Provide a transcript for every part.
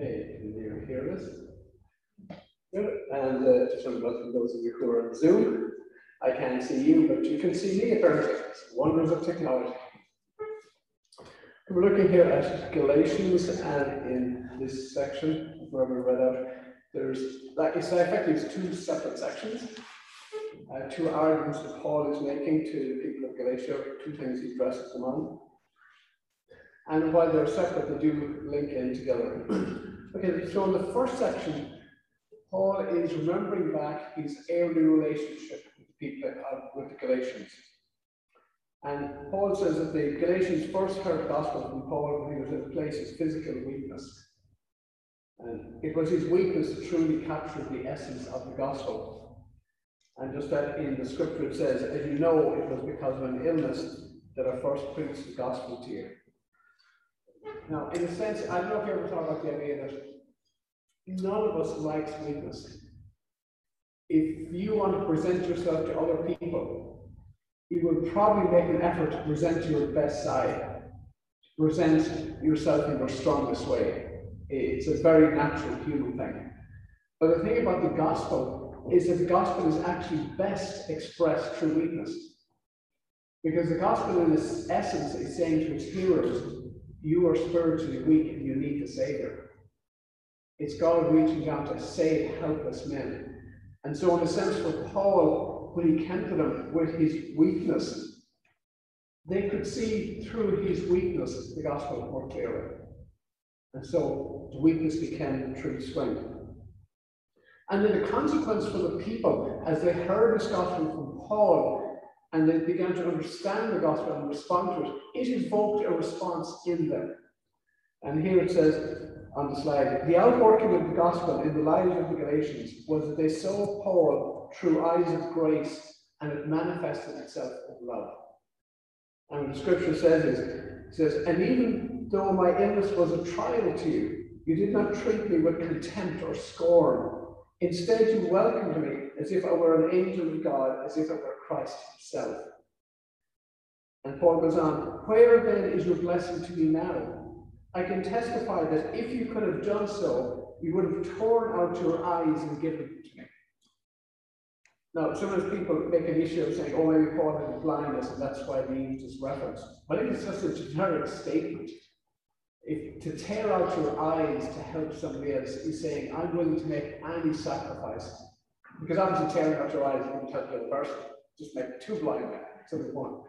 Okay, can you hear this? Good. And uh, to welcome those of you who are on Zoom. I can't see you, but you can see me. Wonders of technology. We're looking here at Galatians, and in this section, where we read out, there's like it's effectively two separate sections, uh, two arguments that Paul is making to the people of Galatia, two things he addresses on. And while they're separate, they do link in together. okay, so in the first section, Paul is remembering back his early relationship with the people with the Galatians. And Paul says that the Galatians first heard the gospel from Paul when he was in a place of physical weakness. And it was his weakness that truly captured the essence of the gospel. And just that in the scripture it says, as you know, it was because of an illness that I first preached the gospel to you. Now, in a sense, I don't know if you ever thought about the idea that none of us likes weakness. If you want to present yourself to other people, you will probably make an effort to present your best side, to present yourself in your strongest way. It's a very natural human thing. But the thing about the gospel is that the gospel is actually best expressed through weakness. Because the gospel, in its essence, is saying to its hearers, you are spiritually weak and you need a savior. It's God reaching out to save helpless men. And so, in a sense, for Paul, when he came to them with his weakness, they could see through his weakness the gospel more clearly. And so the weakness became true strength. And then the consequence for the people, as they heard this gospel from Paul, and they began to understand the gospel and respond to it, it evoked a response in them. And here it says on the slide the outworking of the gospel in the lives of the Galatians was that they saw Paul through eyes of grace and it manifested itself in love. And the scripture says is, it says, and even though my illness was a trial to you, you did not treat me with contempt or scorn. Instead, you welcomed me as if I were an angel of God, as if I were Christ himself. And Paul goes on, Where then is your blessing to me now? I can testify that if you could have done so, you would have torn out your eyes and given them to me. Now, sometimes people make an issue of saying, oh, maybe Paul had blindness and that's why they use this reference. Think it's just a generic statement. If to tear out your eyes to help somebody else is saying, I'm willing to make any sacrifice. Because obviously tearing out your eyes won't help the other person just make two blind men, so they one.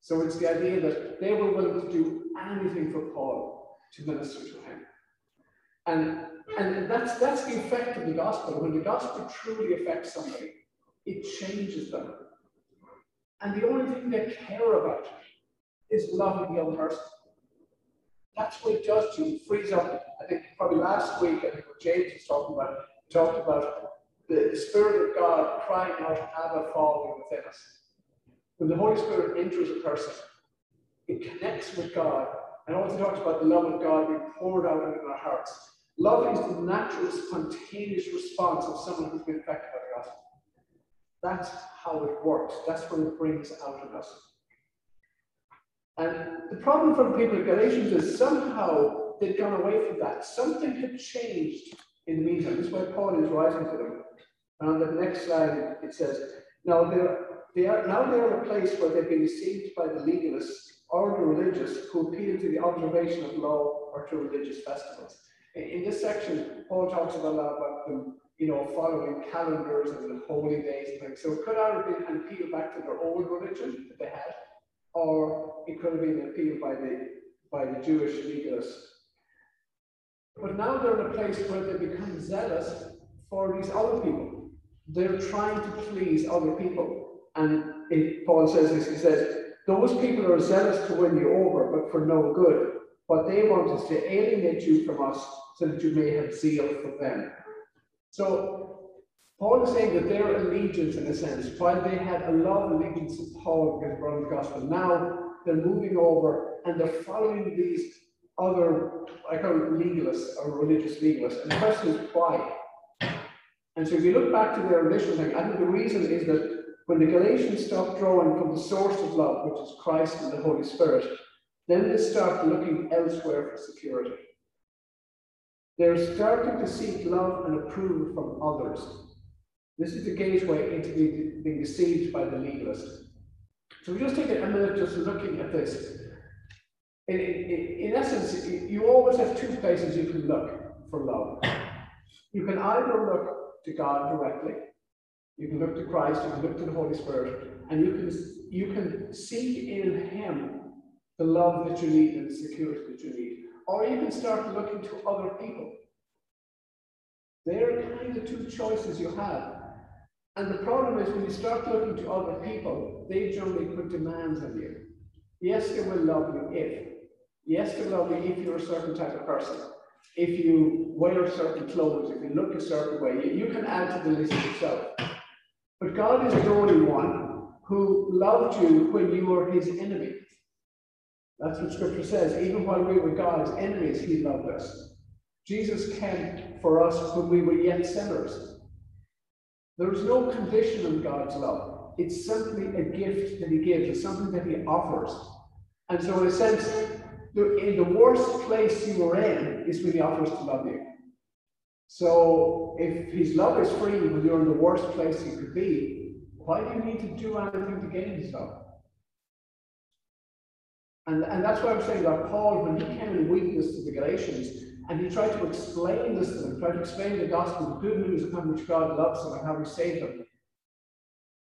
So it's the idea that they were willing to do anything for Paul to minister to him. And, and that's, that's the effect of the gospel. When the gospel truly affects somebody, it changes them. And the only thing they care about is loving the other person. That's what it does to you. Frees up. I think probably last week, I think what James was talking about, talked about the, Spirit of God crying out, Abba, Father within us. When the Holy Spirit enters a person, it connects with God and also talks about the love of God being poured out in our hearts. Love is the natural, spontaneous response of someone who's been affected by the gospel. That's how it works. That's what it brings out of us. And the problem for the people of Galatians is somehow they'd gone away from that. Something had changed in the meantime. This is why Paul is writing to them. And on the next slide, it says, now they're, they are, now they're in a place where they've been deceived by the legalists or the religious who appeal to the observation of law or to religious festivals. In, in this section, Paul talks about a lot about them, you know, following calendars and holy days and things. So it could either be an appeal back to their old religion that they had, or it could have been an appeal by the by the Jewish legalists. But now they're in a place where they become zealous for these other people. They're trying to please other people. And it, Paul says this, he says, those people are zealous to win you over, but for no good. What they want is to alienate you from us so that you may have zeal for them. So Paul is saying that their allegiance, in a sense, while they had a lot of allegiance to Paul because brought the gospel, now they're moving over and they're following these other, I call it legalists or religious legalists. And the question is why? And so if you look back to their initial thing, I think the reason is that when the Galatians stopped drawing from the source of love, which is Christ and the Holy Spirit, then they start looking elsewhere for security. They're starting to seek love and approval from others. This is the gateway into being, being deceived by the legalist. So we just take a minute just looking at this. In, in, in essence, you always have two places you can look for love. You can either look to God directly, you can look to Christ, you can look to the Holy Spirit, and you can you can seek in Him the love that you need and the security that you need. Or you can start looking to other people. They're kind of two choices you have. And the problem is when you start looking to other people, they generally put demands on you. Yes, they will love you if. Yes, they will love if you're a certain type of person. If you wear certain clothes, if you look a certain way, you, you can add to the list yourself. But God is the only one who loved you when you were his enemy. That's what scripture says. Even while we were God's enemies, he loved us. Jesus came for us when we were yet sinners. There is no condition on God's love. It's simply a gift that He gives, it's something that He offers. And so, in a sense, in the worst place you were in is when He offers to love you. So, if His love is free when you're in the worst place you could be, why do you need to do anything to gain His love? And, and that's why I'm saying that Paul, when he came in weakness to the Galatians, and he tried to explain this to them, tried to explain the gospel, the good news of how God loves them and how he saved them.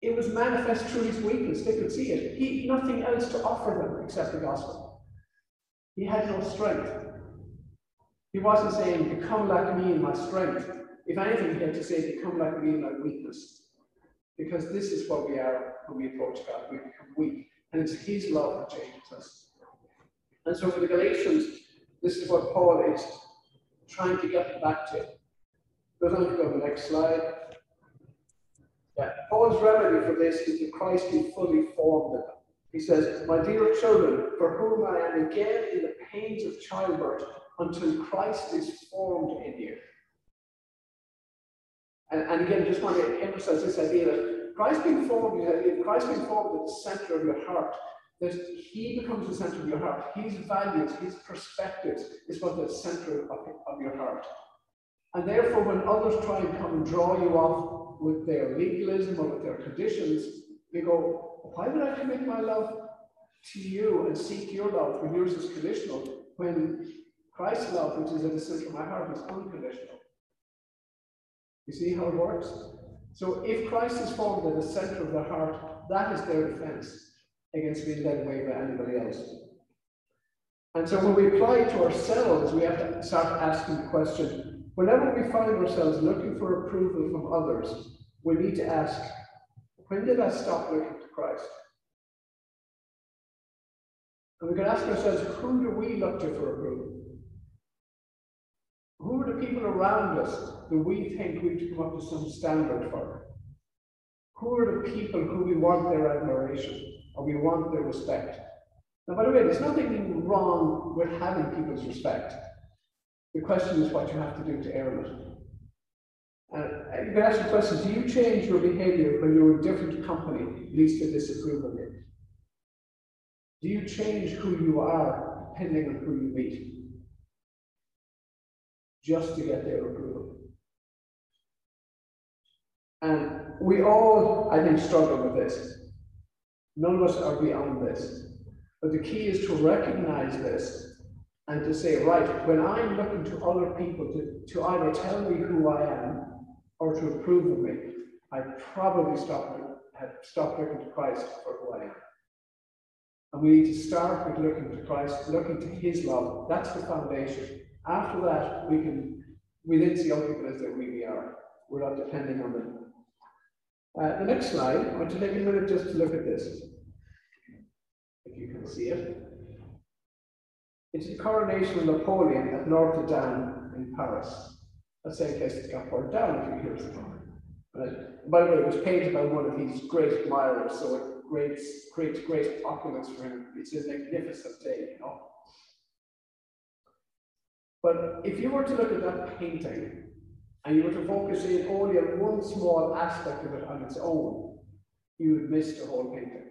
It was manifest through his weakness. They could see it. He nothing else to offer them except the gospel. He had no strength. He wasn't saying, Become like me in my strength. If anything, he had to say, Become like me in my weakness. Because this is what we are when we approach God. We become weak. And it's his love that changes us. And so for the Galatians, this is what Paul is trying to get back to. Goes on to go to the next slide. Yeah, Paul's remedy for this is that Christ be fully formed in. He says, My dear children, for whom I am again in the pains of childbirth until Christ is formed in you. And, and again, just want to emphasize this idea that Christ being formed, you Christ being formed at the center of your heart that he becomes the center of your heart. His values, his perspectives is what the center of, of your heart. And therefore, when others try and come and draw you off with their legalism or with their conditions, they go, why would I commit my love to you and seek your love when yours is conditional, when Christ's love, which is at the center of my heart, is unconditional? You see how it works? So if Christ is formed at the center of the heart, that is their defense against being led away by anybody else. And so when we apply it to ourselves, we have to start asking the question whenever we find ourselves looking for approval from others, we need to ask, when did I stop looking Christ? And we can ask ourselves, who do we look to for approval? Who are the people around us that we think we come up to some standard for? Who are the people who we want their admiration? or we want their respect. Now, by the way, there's nothing wrong with having people's respect. The question is what you have to do to earn it. Uh, you can ask the question do you change your behavior when you're a different company leads to disapprove of it? Do you change who you are depending on who you meet? Just to get their approval. And we all, I think, struggle with this. None of us are beyond this. But the key is to recognize this and to say, right, when I'm looking to other people to, to either tell me who I am or to approve of me, I probably stop, have stopped looking to Christ for who I am. And we need to start with looking to Christ, looking to his love. That's the foundation. After that, we can we then see other people as they really are. We're not depending on them. Uh, the next slide, I want to take a minute just to look at this if you can see it. It's the coronation of Napoleon at Notre Dame in Paris. The same place that got burned down a few years ago. But, by the way, it was painted by one of his great admirers, so it creates, creates great opulence for him. It's a magnificent day, you know. But if you were to look at that painting and you were to focus in only on one small aspect of it on its own, you would miss the whole painting.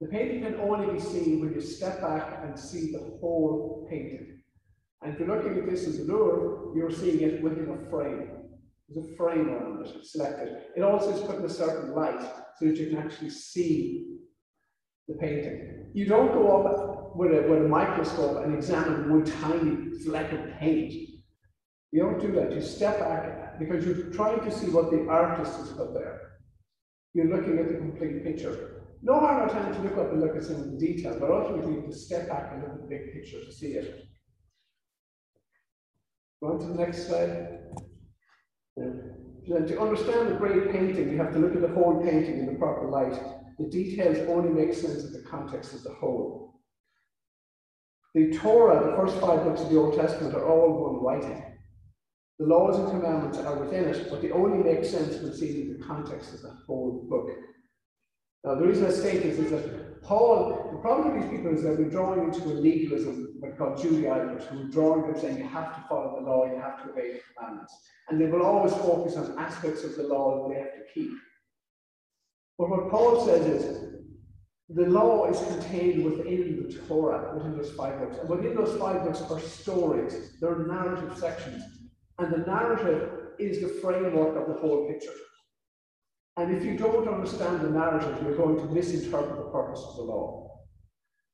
The painting can only be seen when you step back and see the whole painting. And if you're looking at this as a lure, you're seeing it within a frame. There's a frame around it, selected. It also is put in a certain light so that you can actually see the painting. You don't go up with a, with a microscope and examine one tiny fleck of paint. You don't do that. You step back because you're trying to see what the artist has put there. You're looking at the complete picture. No harm or time to look up and look at some of the detail, but ultimately you have to step back and look at the big picture to see it. Go on to the next slide. Yeah. to understand a great painting, you have to look at the whole painting in the proper light. The details only make sense in the context of the whole. The Torah, the first five books of the Old Testament, are all one writing. The laws and commandments are within it, but they only make sense when seen in the context of the whole book. Now, the reason I state this is that Paul, the problem with these people is that we're drawing into a legalism, what called Judaizers, who are drawing them saying you have to follow the law, you have to obey the commandments. And they will always focus on aspects of the law that they have to keep. But what Paul says is the law is contained within the Torah, within those five books. And within those five books are stories, there are narrative sections and the narrative is the framework of the whole picture. And if you don't understand the narrative, you're going to misinterpret the purpose of the law.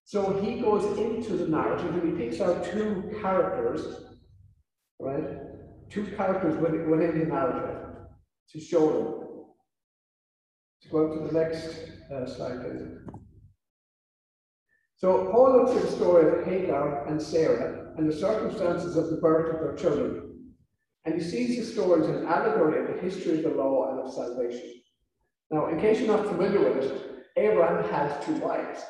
So he goes into the narrative and he picks out two characters, right? Two characters within, the narrative to show them. To go to the next uh, slide, please. So Paul looks at the story of Hagar and Sarah and the circumstances of the birth of their children and he sees the story as an allegory of the history of the law and of salvation. Now, in case you're not familiar with it, Abraham had two wives,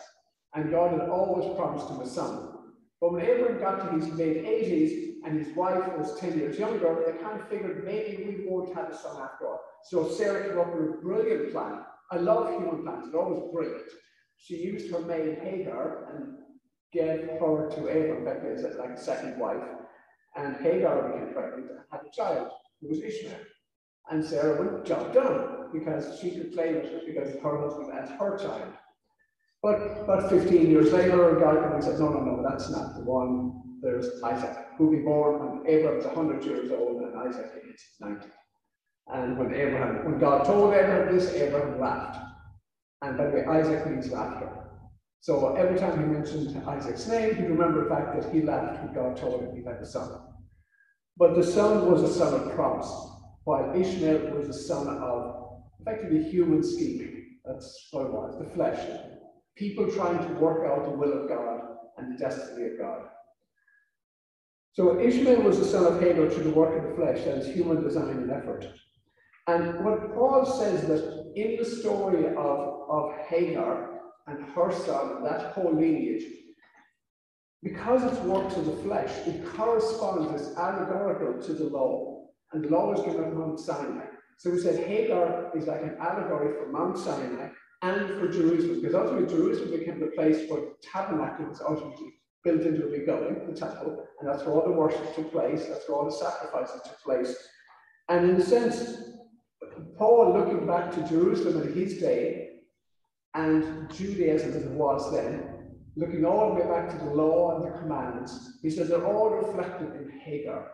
and God had always promised him a son. But when Abraham got to his late 80s and his wife was 10 years younger, they kind of figured maybe we won't have a son after all. So Sarah came up with a brilliant plan. I love human plans, they're always brilliant. She used her maid Hagar and gave her to Abraham, as like a second wife. And Hagar became pregnant and had a child who was Ishmael. And Sarah went, job done, because she could claim it because her husband had her child. But about 15 years later, God came and said, no, no, no, that's not the one. There's Isaac, who will be born when Abraham's 100 years old and Isaac is 90. And when Abraham, when God told Abraham this, Abraham laughed. And by the way, Isaac means laughter. So every time he mentioned Isaac's name, he'd remember the fact that he laughed when God told him he had a son. But the son was a son of promise, while Ishmael was a son of effectively human scheme. That's what it was, the flesh. People trying to work out the will of God and the destiny of God. So Ishmael was the son of Hagar through the work of the flesh, that is human design and effort. And what Paul says that in the story of, of Hagar and her son, that whole lineage, because it's works of the flesh, it corresponds as allegorical to the law. And the law is given at Mount Sinai. So we said Hagar is like an allegory for Mount Sinai and for Jerusalem, because ultimately Jerusalem became the place where the tabernacle was ultimately built into the building, the temple, and that's where all the worship took place, that's where all the sacrifices took place. And in a sense, Paul looking back to Jerusalem in his day and Judaism as it was then, looking all the way back to the law and the commandments, he says they're all reflected in Hagar.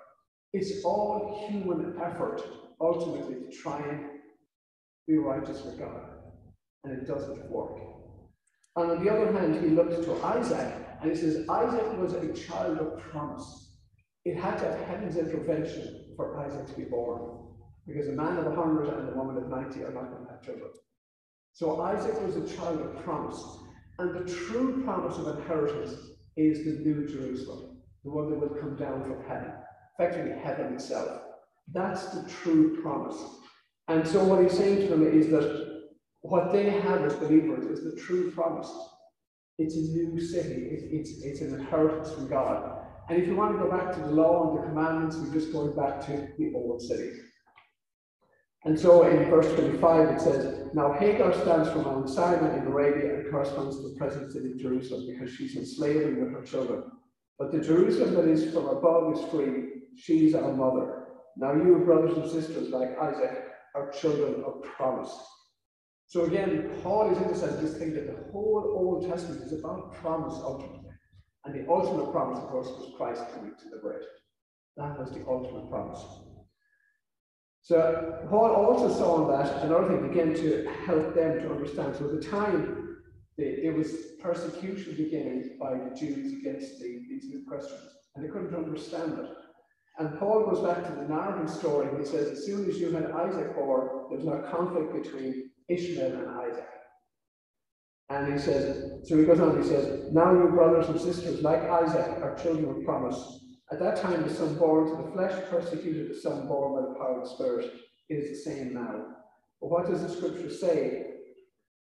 It's all human effort, ultimately, to try and be righteous with God. And it doesn't work. And on the other hand, he looks to Isaac and he says Isaac was a child of promise. It had to have heaven's intervention for Isaac to be born. Because a man of 100 and a woman of 90 are not going to have children. So Isaac was a child of promise. And the true promise of inheritance is the New Jerusalem, the one that will come down from heaven, effectively heaven itself. That's the true promise. And so what he's saying to them is that what they have as believers is the true promise. It's a new city. It's, it's, it's an inheritance from God. And if you want to go back to the law and the commandments, we're just going back to the old city. And so in verse 25 it says, Now Hagar stands for Mount Sinai in Arabia and corresponds to the present city of Jerusalem because she's enslaving with her children. But the Jerusalem that is from above is free. She's our mother. Now you, brothers and sisters, like Isaac, are children of promise. So again, Paul is sense this thing that the whole Old Testament is about promise ultimately. And the ultimate promise, of course, was Christ coming to liberate. That was the ultimate promise. So Paul also saw in that another thing again to help them to understand. So at the time, there was persecution beginning by the Jews against the, these new Christians, and they couldn't understand it. And Paul goes back to the narrative story. He says, as soon as you had Isaac born, there was no conflict between Ishmael and Isaac. And he says, so he goes on, he says, Now you brothers and sisters, like Isaac, are children of promise. At that time, the son born to the flesh persecuted the son born by the power of the Spirit. It is the same now. But what does the scripture say?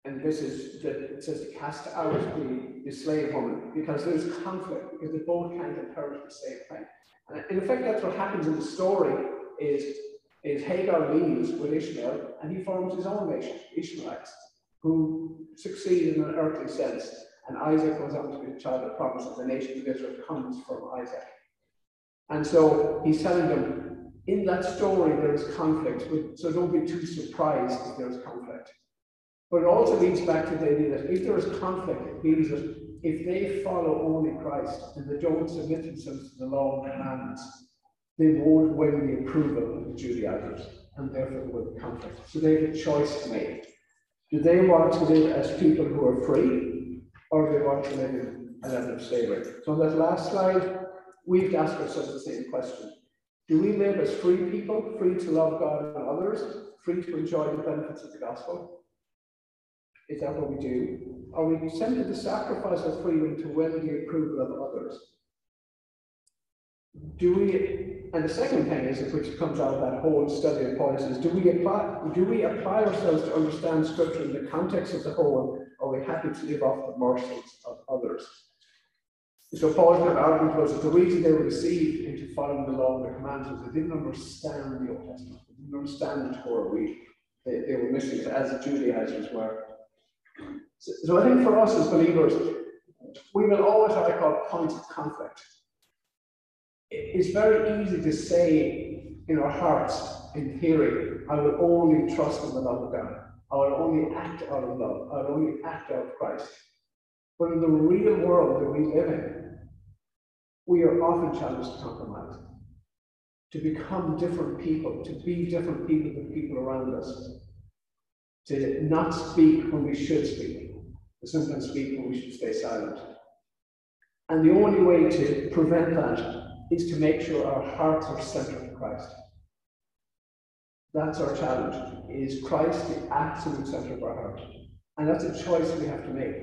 And this is that it says to cast out the, the slave woman because there's conflict, because they both can't inherit the same thing. And in effect, that's what happens in the story is, is Hagar leaves with Ishmael and he forms his own nation, Ishmaelites who succeed in an earthly sense. And Isaac goes on to be the child of promise, and the nation of Israel comes from Isaac. And so he's telling them, in that story, there is conflict, so don't be too surprised if there is conflict. But it also leads back to the idea that if there is conflict, it means that if they follow only Christ and they don't submit themselves to the law and commandments, they won't win the approval of the Judaizers, and therefore there will be conflict. So they have a choice to make. Do they want to live as people who are free, or do they want to live in a level of slavery? So on that last slide, we've asked ourselves the same question. Do we live as free people, free to love God and others, free to enjoy the benefits of the gospel? Is that what we do? Are we tempted to sacrifice our freedom to win the approval of others? Do we and the second thing is, which comes out of that whole study of is do we apply do we apply ourselves to understand scripture in the context of the whole, or are we happy to live off the morsels of others? So Paul's argument was that the reason they were deceived into following the law and the commands was they didn't understand the Old Testament, they didn't understand the Torah. We, they, they were missing it, as the Judaizers were. So, so I think for us as believers, we will always have to call points of conflict it's very easy to say in our hearts, in theory, I will only trust in the love of God. I will only act out of love. I will only act out of Christ. But in the real world that we live in, we are often challenged to compromise, to become different people, to be different people than people around us, to not speak when we should speak, to sometimes speak when we should stay silent. And the only way to prevent that is to make sure our hearts are centered in Christ. That's our challenge. Is Christ the absolute center of our heart? And that's a choice we have to make.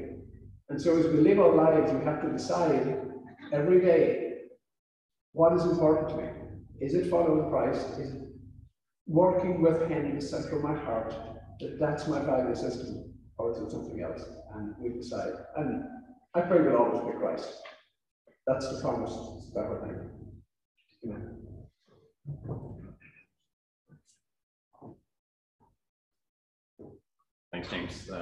And so as we live our lives, we have to decide every day what is important to me. Is it following Christ? Is it working with Him in the center of my heart? That that's my value system, or is it something else? And we decide. And I pray we'll always be Christ. That's the promise. It's better thing. Thanks, James. Uh,